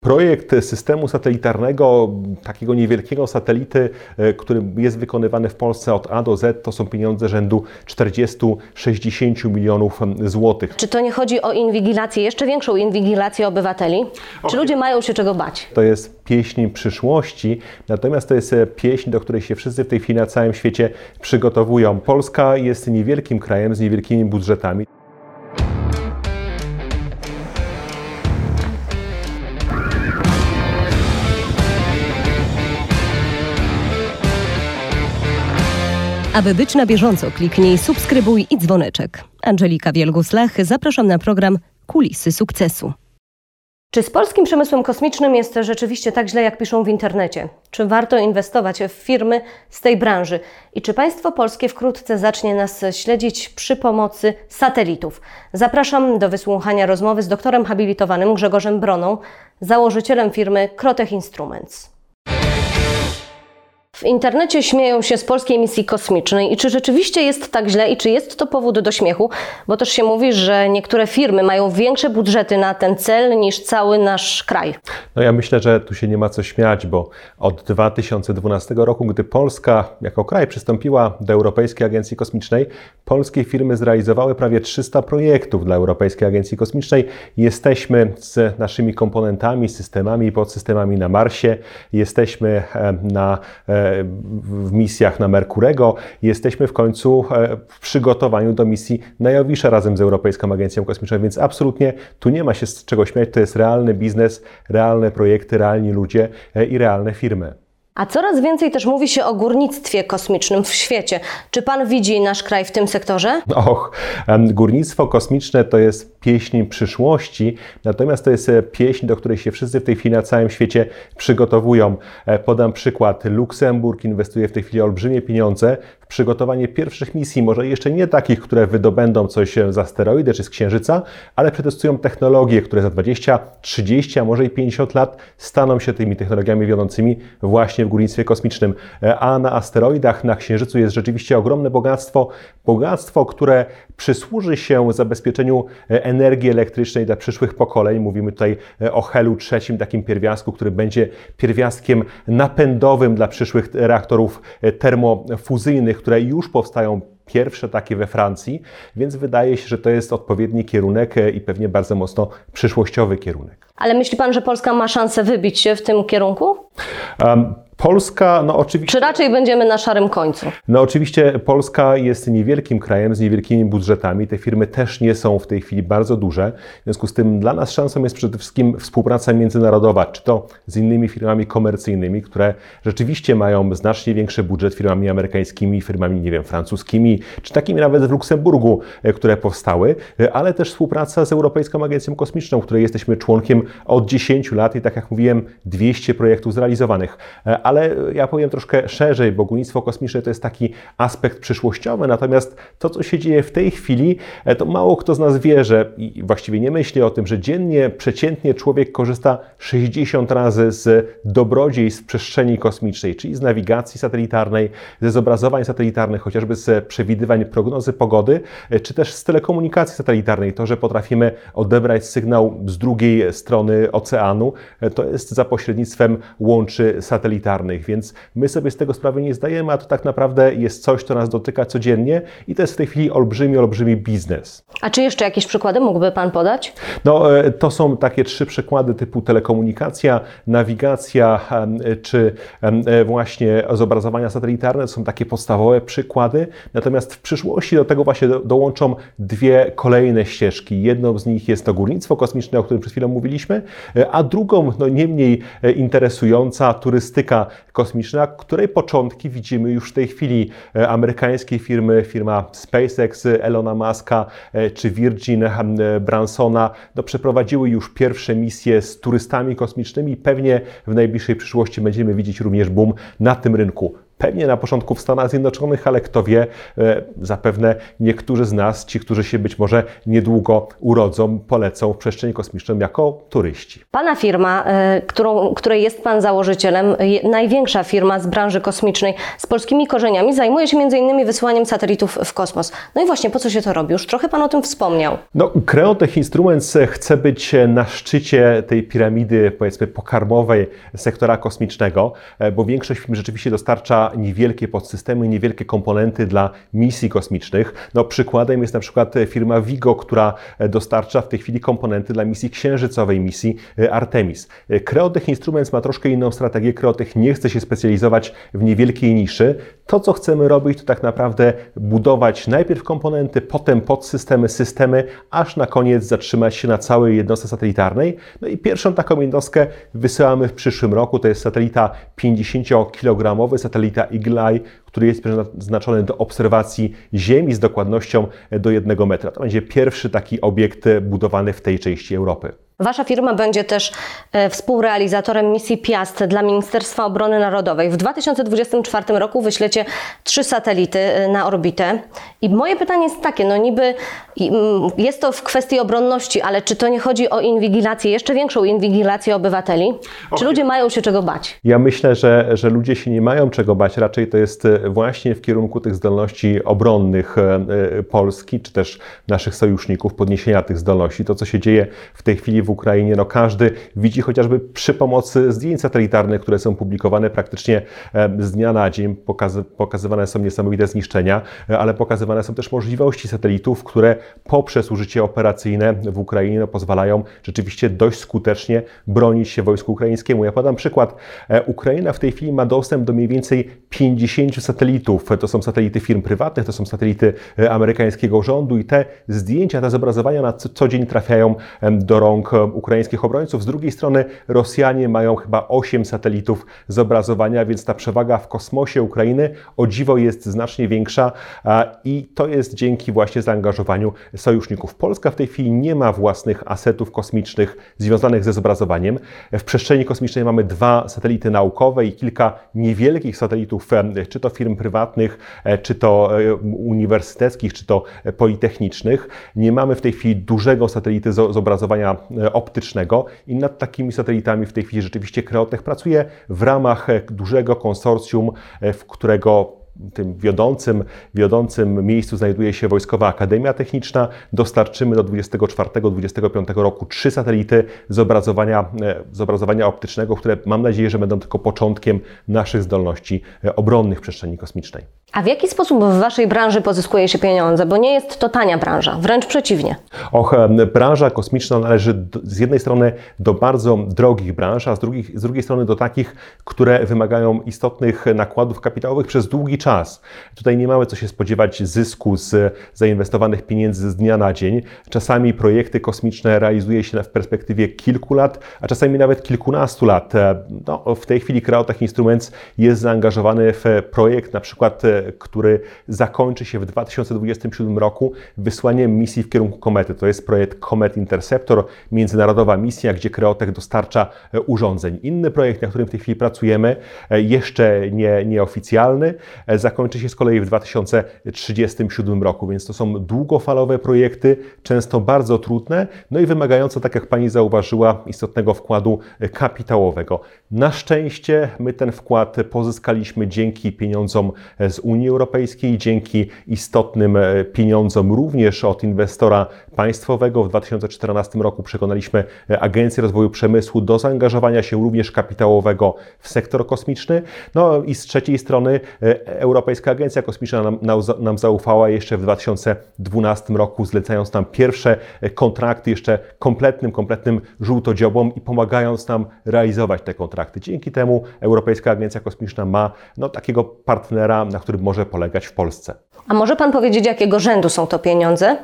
Projekt systemu satelitarnego, takiego niewielkiego satelity, e, który jest wykonywany w Polsce od A do Z, to są pieniądze rzędu 40-60 milionów złotych. Czy to nie chodzi o inwigilację, jeszcze większą inwigilację obywateli? Czy ludzie mają się czego bać? To jest pieśń przyszłości, natomiast to jest e, pieśń, do której się wszyscy w tej chwili na całym świecie przygotowują. Polska jest niewielkim krajem z niewielkimi budżetami. Aby być na bieżąco, kliknij subskrybuj i dzwoneczek. Angelika Wielgus-Lach, zapraszam na program Kulisy Sukcesu. Czy z polskim przemysłem kosmicznym jest rzeczywiście tak źle, jak piszą w internecie? Czy warto inwestować w firmy z tej branży? I czy państwo polskie wkrótce zacznie nas śledzić przy pomocy satelitów? Zapraszam do wysłuchania rozmowy z doktorem habilitowanym Grzegorzem Broną, założycielem firmy Krotech Instruments. W internecie śmieją się z polskiej misji kosmicznej i czy rzeczywiście jest tak źle i czy jest to powód do śmiechu? Bo też się mówi, że niektóre firmy mają większe budżety na ten cel niż cały nasz kraj. No ja myślę, że tu się nie ma co śmiać, bo od 2012 roku, gdy Polska jako kraj przystąpiła do Europejskiej Agencji Kosmicznej, polskie firmy zrealizowały prawie 300 projektów dla Europejskiej Agencji Kosmicznej. Jesteśmy z naszymi komponentami, systemami i podsystemami na Marsie, jesteśmy e, na e, w misjach na Merkurego. Jesteśmy w końcu e, w przygotowaniu do misji na Jowisza razem z Europejską Agencją Kosmiczną, więc absolutnie tu nie ma się z czego śmiać. To jest realny biznes, realne projekty, realni ludzie e, i realne firmy. A coraz więcej też mówi się o górnictwie kosmicznym w świecie. Czy Pan widzi nasz kraj w tym sektorze? Och, górnictwo kosmiczne to jest pieśń przyszłości, natomiast to jest e, pieśń, do której się wszyscy w tej chwili na całym świecie przygotowują. E, podam przykład. Luksemburg inwestuje w tej chwili olbrzymie pieniądze przygotowanie pierwszych misji, może jeszcze nie takich, które wydobędą coś z asteroidy czy z Księżyca, ale przetestują technologie, które za 20, 30, a może i 50 lat staną się tymi technologiami wiodącymi właśnie w górnictwie kosmicznym. E, a na asteroidach, na Księżycu jest rzeczywiście ogromne bogactwo, bogactwo, które przysłuży się zabezpieczeniu e, energii elektrycznej dla przyszłych pokoleń. Mówimy tutaj e, o Helu III, takim pierwiastku, który będzie pierwiastkiem napędowym dla przyszłych reaktorów termofuzyjnych, które już powstają pierwsze takie we Francji, więc wydaje się, że to jest odpowiedni kierunek i pewnie bardzo mocno przyszłościowy kierunek. Ale myśli Pan, że Polska ma szansę wybić się w tym kierunku? Um, Polska, no oczywiście. Czy raczej będziemy na szarym końcu? No oczywiście Polska jest niewielkim krajem z niewielkimi budżetami. Te firmy też nie są w tej chwili bardzo duże. W związku z tym dla nas szansą jest przede wszystkim współpraca międzynarodowa, czy to z innymi firmami komercyjnymi, które rzeczywiście mają znacznie większy budżet, firmami amerykańskimi, firmami, nie wiem, francuskimi, czy takimi nawet w Luksemburgu, e, które powstały, e, ale też współpraca z Europejską Agencją Kosmiczną, której jesteśmy członkiem od 10 lat i tak jak mówiłem, 200 projektów zrealizowanych e, ale ja powiem troszkę szerzej, bo górnictwo kosmiczne to jest taki aspekt przyszłościowy, natomiast to, co się dzieje w tej chwili, e, to mało kto z nas wie, że i właściwie nie myśli o tym, że dziennie, przeciętnie człowiek korzysta 60 razy z dobrodziejstw przestrzeni kosmicznej, czyli z nawigacji satelitarnej, ze zobrazowań satelitarnych, chociażby z przewidywań prognozy pogody, e, czy też z telekomunikacji satelitarnej. To, że potrafimy odebrać sygnał z drugiej strony oceanu, e, to jest za pośrednictwem łączy satelitarnych więc my sobie z tego sprawy nie zdajemy, a to tak naprawdę jest coś, co nas dotyka codziennie i to jest w tej chwili olbrzymi, olbrzymi biznes. A czy jeszcze jakieś przykłady mógłby Pan podać? No, e, to są takie trzy przykłady typu telekomunikacja, nawigacja czy e, właśnie zobrazowania satelitarne. To są takie podstawowe przykłady. Natomiast w przyszłości do tego właśnie dołączą dwie kolejne ścieżki. Jedną z nich jest to górnictwo kosmiczne, o którym przed chwilą mówiliśmy, e, a drugą, no nie mniej interesująca, turystyka kosmiczna, której początki widzimy już w tej chwili. E, amerykańskie firmy, firma SpaceX, Elona Muska e, czy Virgin e, Bransona no, przeprowadziły już pierwsze misje z turystami kosmicznymi. Pewnie w najbliższej przyszłości będziemy widzieć również boom na tym rynku. Pewnie na początku w Stanach Zjednoczonych, ale kto wie, e, zapewne niektórzy z nas, ci, którzy się być może niedługo urodzą, polecą w przestrzeń kosmiczną jako turyści. Pana firma, e, którą, której jest Pan założycielem, największa firma z branży kosmicznej z polskimi korzeniami, zajmuje się m.in. wysyłaniem satelitów w kosmos. No i właśnie, po co się to robi? Już trochę Pan o tym wspomniał. No, Creotech Instruments chce być na szczycie tej piramidy, powiedzmy, pokarmowej sektora kosmicznego, e, bo większość firm rzeczywiście dostarcza niewielkie podsystemy, niewielkie komponenty dla misji kosmicznych. No, przykładem jest na przykład firma Vigo, która dostarcza w tej chwili komponenty dla misji księżycowej, misji e, Artemis. E, Creotech Instruments ma troszkę inną strategię. Creotech nie chce się specjalizować w niewielkiej niszy. To, co chcemy robić, to tak naprawdę budować najpierw komponenty, potem podsystemy, systemy, aż na koniec zatrzymać się na całej jednostce satelitarnej. No i pierwszą taką jednostkę wysyłamy w przyszłym roku. To jest satelita 50-kilogramowy, satelita Eye, który jest przeznaczony do obserwacji Ziemi z dokładnością do jednego metra. To będzie pierwszy taki obiekt budowany w tej części Europy. Wasza firma będzie też e, współrealizatorem misji Piast dla Ministerstwa Obrony Narodowej. W 2024 roku wyślecie trzy satelity e, na orbitę. I moje pytanie jest takie, no niby mm, jest to w kwestii obronności, ale czy to nie chodzi o inwigilację, jeszcze większą inwigilację obywateli? Czy ludzie mają się czego bać? Ja myślę, że, że ludzie się nie mają czego bać, raczej to jest e, właśnie w kierunku tych zdolności obronnych Polski, czy też naszych sojuszników, podniesienia tych zdolności. To, co się dzieje w tej chwili w Ukrainie, no każdy widzi chociażby przy pomocy zdjęć satelitarnych, które są publikowane praktycznie z dnia na dzień. Pokazy, pokazywane są niesamowite zniszczenia, e, ale pokazywane są też możliwości satelitów, które poprzez użycie operacyjne w Ukrainie no, pozwalają rzeczywiście dość skutecznie bronić się wojsku ukraińskiemu. Ja podam przykład. E, Ukraina w tej chwili ma dostęp do mniej więcej 50 satelitów. To są satelity firm prywatnych, to są satelity e, amerykańskiego rządu i te zdjęcia, te zobrazowania na co dzień trafiają do rąk ukraińskich obrońców. Z drugiej strony Rosjanie mają chyba 8 satelitów zobrazowania, więc ta przewaga w kosmosie Ukrainy o dziwo jest znacznie większa i to jest dzięki właśnie zaangażowaniu sojuszników. Polska w tej chwili nie ma własnych asetów kosmicznych związanych ze zobrazowaniem. W przestrzeni kosmicznej mamy dwa satelity naukowe i kilka niewielkich satelitów, em, czy to firm prywatnych, e, czy to e, uniwersyteckich, czy to e, politechnicznych. Nie mamy w tej chwili dużego satelity zo- zobrazowania e, optycznego. I nad takimi satelitami w tej chwili rzeczywiście Creotech pracuje w ramach dużego konsorcjum, e, w którego tym wiodącym, wiodącym miejscu znajduje się Wojskowa Akademia Techniczna. Dostarczymy do 24-25 roku trzy satelity zobrazowania, e, zobrazowania optycznego, które mam nadzieję, że będą tylko początkiem naszych zdolności e, obronnych w przestrzeni kosmicznej. A w jaki sposób w Waszej branży pozyskuje się pieniądze? Bo nie jest to tania branża, wręcz przeciwnie. Och, branża kosmiczna należy z jednej strony do bardzo drogich branż, a z, drugich, z drugiej strony do takich, które wymagają istotnych nakładów kapitałowych przez długi czas. Tutaj nie mamy co się spodziewać zysku z zainwestowanych pieniędzy z dnia na dzień. Czasami projekty kosmiczne realizuje się w perspektywie kilku lat, a czasami nawet kilkunastu lat. E, No, w tej chwili Creotech Instruments jest zaangażowany w projekt, na przykład, e, który zakończy się w 2027 roku wysłaniem misji w kierunku komety. To jest projekt Comet Interceptor, międzynarodowa misja, gdzie Creotech dostarcza e, urządzeń. Inny projekt, na którym w tej chwili pracujemy, jeszcze nie, nieoficjalny, zakończy się z kolei w 2037 roku, więc to są długofalowe projekty, często bardzo trudne, no i wymagające, tak jak Pani zauważyła, istotnego wkładu kapitałowego. Na szczęście my ten wkład pozyskaliśmy dzięki pieniądzom z Unii Europejskiej, dzięki istotnym pieniądzom również od inwestora państwowego. W 2014 roku przekonaliśmy Agencję Rozwoju Przemysłu do zaangażowania się również kapitałowego w sektor kosmiczny. No i z trzeciej strony Europejska Agencja Kosmiczna nam, nam, zaufała jeszcze w 2012 roku, zlecając nam pierwsze kontrakty jeszcze kompletnym, kompletnym żółtodziobom i pomagając nam realizować te kontrakty. Dzięki temu Europejska Agencja Kosmiczna ma no, takiego partnera, na którym może polegać w Polsce. A może Pan powiedzieć, jakiego rzędu są to pieniądze?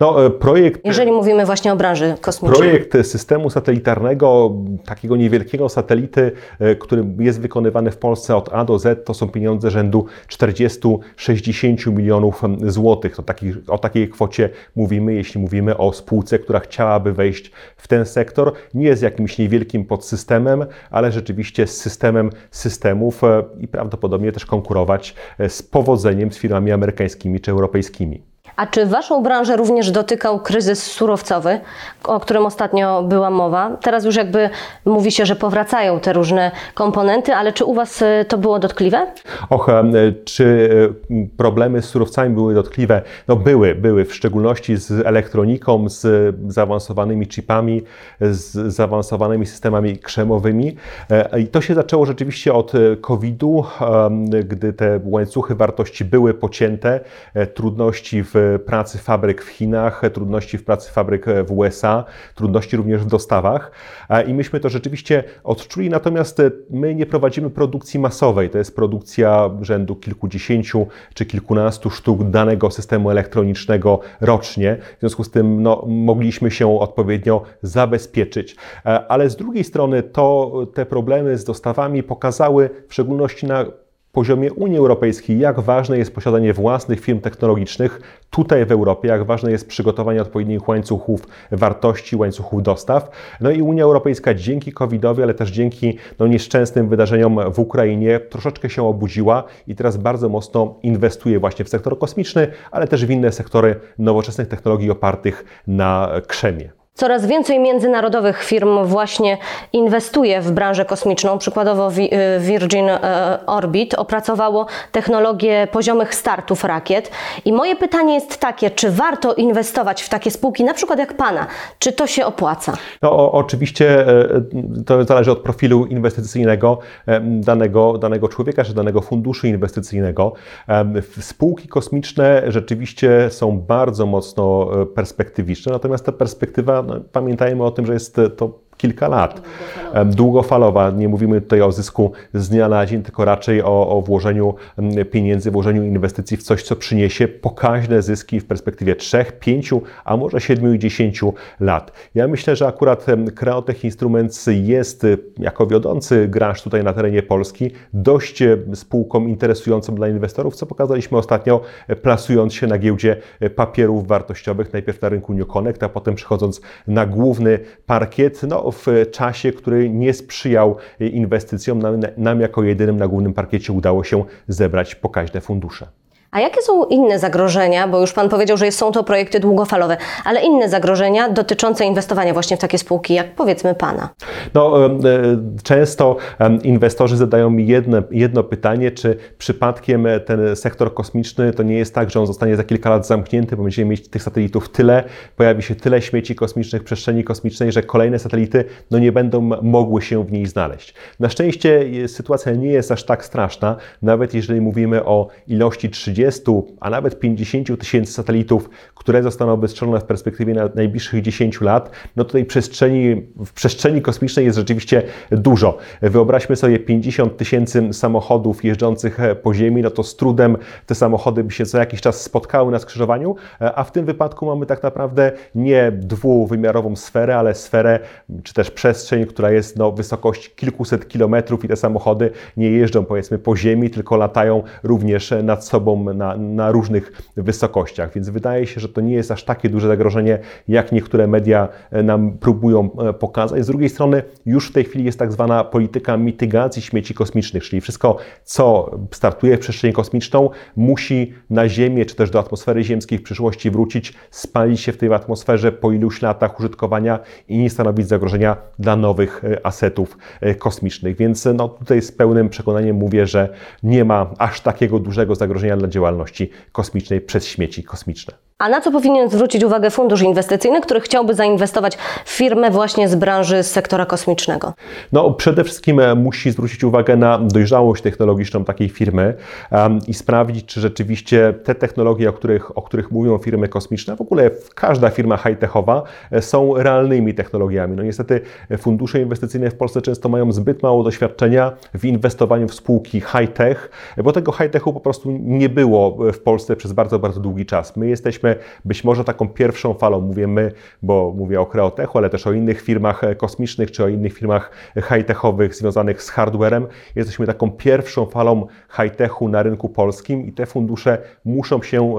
No, projekt, Jeżeli mówimy właśnie o branży kosmicznej. projekt systemu satelitarnego, takiego niewielkiego satelity, e, który jest wykonywany w Polsce od A do Z, to są pieniądze rzędu 40-60 milionów złotych. To taki, o takiej kwocie mówimy, jeśli mówimy o spółce, która chciałaby wejść w ten sektor. Nie jest jakimś niewielkim podsystemem, ale rzeczywiście z systemem systemów e, i prawdopodobnie też konkurować e, z powodzeniem z firmami amerykańskimi czy europejskimi. A czy Waszą branżę również dotykał kryzys surowcowy, o którym ostatnio była mowa? Teraz już jakby mówi się, że powracają te różne komponenty, ale czy u Was y, to było dotkliwe? Och, e, czy e, problemy z surowcami były dotkliwe? No były, były, w szczególności z elektroniką, z zaawansowanymi chipami, z zaawansowanymi systemami krzemowymi. E, I to się zaczęło rzeczywiście od COVID-u, gdy te łańcuchy wartości były pocięte, trudności w pracy fabryk w Chinach, trudności w pracy fabryk w USA, trudności również w dostawach. I myśmy to rzeczywiście odczuli, natomiast my nie prowadzimy produkcji masowej. To jest produkcja rzędu kilkudziesięciu czy kilkunastu sztuk danego systemu elektronicznego rocznie. W związku z tym no, mogliśmy się odpowiednio zabezpieczyć. Ale z drugiej strony to te problemy z dostawami pokazały w szczególności na poziomie Unii Europejskiej, jak ważne jest posiadanie własnych firm technologicznych tutaj w Europie, jak ważne jest przygotowanie odpowiednich łańcuchów wartości, łańcuchów dostaw. No i Unia Europejska dzięki COVID-owi, ale też dzięki no, nieszczęsnym wydarzeniom w Ukrainie troszeczkę się obudziła i teraz bardzo mocno inwestuje właśnie w sektor kosmiczny, ale też w inne sektory nowoczesnych technologii opartych na krzemie. Coraz więcej międzynarodowych firm właśnie inwestuje w branżę kosmiczną. Przykładowo y, Virgin y, Orbit opracowało technologię poziomych startów rakiet. I moje pytanie jest takie, czy warto inwestować w takie spółki, na przykład jak Pana? Czy to się opłaca? No, oczywiście e, to zależy od profilu inwestycyjnego e, danego, danego człowieka, czy danego funduszu inwestycyjnego. E, spółki kosmiczne rzeczywiście są bardzo mocno perspektywiczne, natomiast ta perspektywa no, pamiętajmy o tym, że jest to kilka lat. Długofalowa. Długofalowa. Nie mówimy tutaj o zysku z dnia na dzień, tylko raczej o, o włożeniu pieniędzy, włożeniu inwestycji w coś, co przyniesie pokaźne zyski w perspektywie 3, 5, a może 7 i 10 lat. Ja myślę, że akurat Creotech Instruments jest y, jako wiodący gracz tutaj na terenie Polski dość y, spółką interesującą dla inwestorów, co pokazaliśmy ostatnio, y, plasując się na giełdzie papierów wartościowych, najpierw na rynku New Connect, a potem przechodząc na główny parkiet. No, w czasie, który nie sprzyjał inwestycjom. Nam, nam jako jedynym na głównym parkiecie udało się zebrać pokaźne fundusze. A jakie są inne zagrożenia, bo już Pan powiedział, że są to projekty długofalowe, ale inne zagrożenia dotyczące inwestowania właśnie w takie spółki, jak powiedzmy Pana? No, e, często inwestorzy zadają mi jedno, jedno pytanie, czy przypadkiem ten sektor kosmiczny to nie jest tak, że on zostanie za kilka lat zamknięty, bo będziemy mieć tych satelitów tyle, pojawi się tyle śmieci kosmicznych, przestrzeni kosmicznej, że kolejne satelity no, nie będą mogły się w niej znaleźć. Na szczęście sytuacja nie jest aż tak straszna, nawet jeżeli mówimy o ilości 30 30, a nawet 50 tysięcy satelitów, które zostaną wystrzelone w perspektywie na najbliższych 10 lat, no tutaj przestrzeni, w przestrzeni kosmicznej jest rzeczywiście dużo. Wyobraźmy sobie 50 tysięcy samochodów jeżdżących po Ziemi, no to z trudem te samochody by się co jakiś czas spotkały na skrzyżowaniu, a w tym wypadku mamy tak naprawdę nie dwuwymiarową sferę, ale sferę, czy też przestrzeń, która jest no, wysokości kilkuset kilometrów i te samochody nie jeżdżą powiedzmy po Ziemi, tylko latają również nad sobą na, na różnych wysokościach, więc wydaje się, że to nie jest aż takie duże zagrożenie, jak niektóre media e, nam próbują e, pokazać. Z drugiej strony już w tej chwili jest tak zwana polityka mitygacji śmieci kosmicznych, czyli wszystko, co startuje w przestrzeń kosmiczną, musi na Ziemię, czy też do atmosfery ziemskiej w przyszłości wrócić, spalić się w tej atmosferze po iluś latach użytkowania i nie stanowić zagrożenia dla nowych e, asetów kosmicznych. Więc no, tutaj z pełnym przekonaniem mówię, że nie ma aż takiego dużego zagrożenia dla działalności kosmicznej przez śmieci kosmiczne. A na co powinien zwrócić uwagę fundusz inwestycyjny, który chciałby zainwestować w firmę właśnie z branży sektora kosmicznego? No, przede wszystkim e, musi zwrócić uwagę na dojrzałość technologiczną takiej firmy um, i sprawdzić, czy rzeczywiście te technologie, o których, o których mówią firmy kosmiczne, w ogóle każda firma high-techowa, e, są realnymi technologiami. No niestety e, fundusze inwestycyjne w Polsce często mają zbyt mało doświadczenia w inwestowaniu w spółki high-tech, bo tego high-techu po prostu nie było w Polsce przez bardzo, bardzo długi czas. My jesteśmy być może taką pierwszą falą, mówię my, bo mówię o Kreotechu, ale też o innych firmach e, kosmicznych, czy o innych firmach high-techowych związanych z hardwarem. Jesteśmy taką pierwszą falą high-techu na rynku polskim i te fundusze muszą się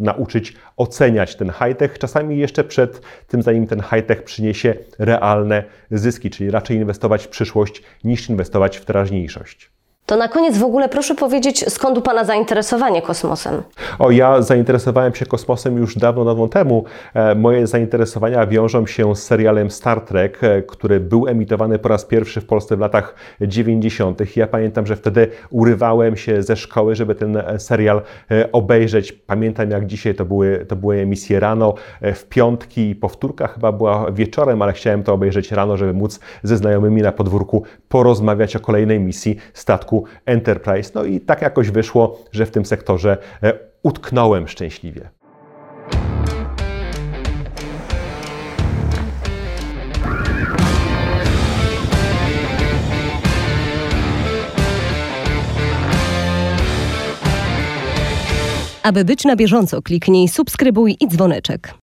nauczyć oceniać ten high-tech, czasami jeszcze przed tym, zanim ten high-tech przyniesie realne zyski, czyli raczej inwestować w przyszłość niż inwestować w teraźniejszość. To na koniec w ogóle proszę powiedzieć, skąd u Pana zainteresowanie kosmosem? O, ja zainteresowałem się kosmosem już dawno, dawno temu. E, Moje zainteresowania wiążą się z serialem Star Trek, e, który był emitowany po raz pierwszy w Polsce w latach 90. Ja pamiętam, że wtedy urywałem się ze szkoły, żeby ten e, serial obejrzeć. Pamiętam jak dzisiaj to były, to były emisje rano, w piątki, powtórka chyba była wieczorem, ale chciałem to obejrzeć rano, żeby móc ze znajomymi na podwórku porozmawiać o kolejnej misji statku Enterprise. No i tak jakoś wyszło, że w tym sektorze e, utknąłem szczęśliwie. Aby być na bieżąco, kliknij subskrybuj i dzwoneczek.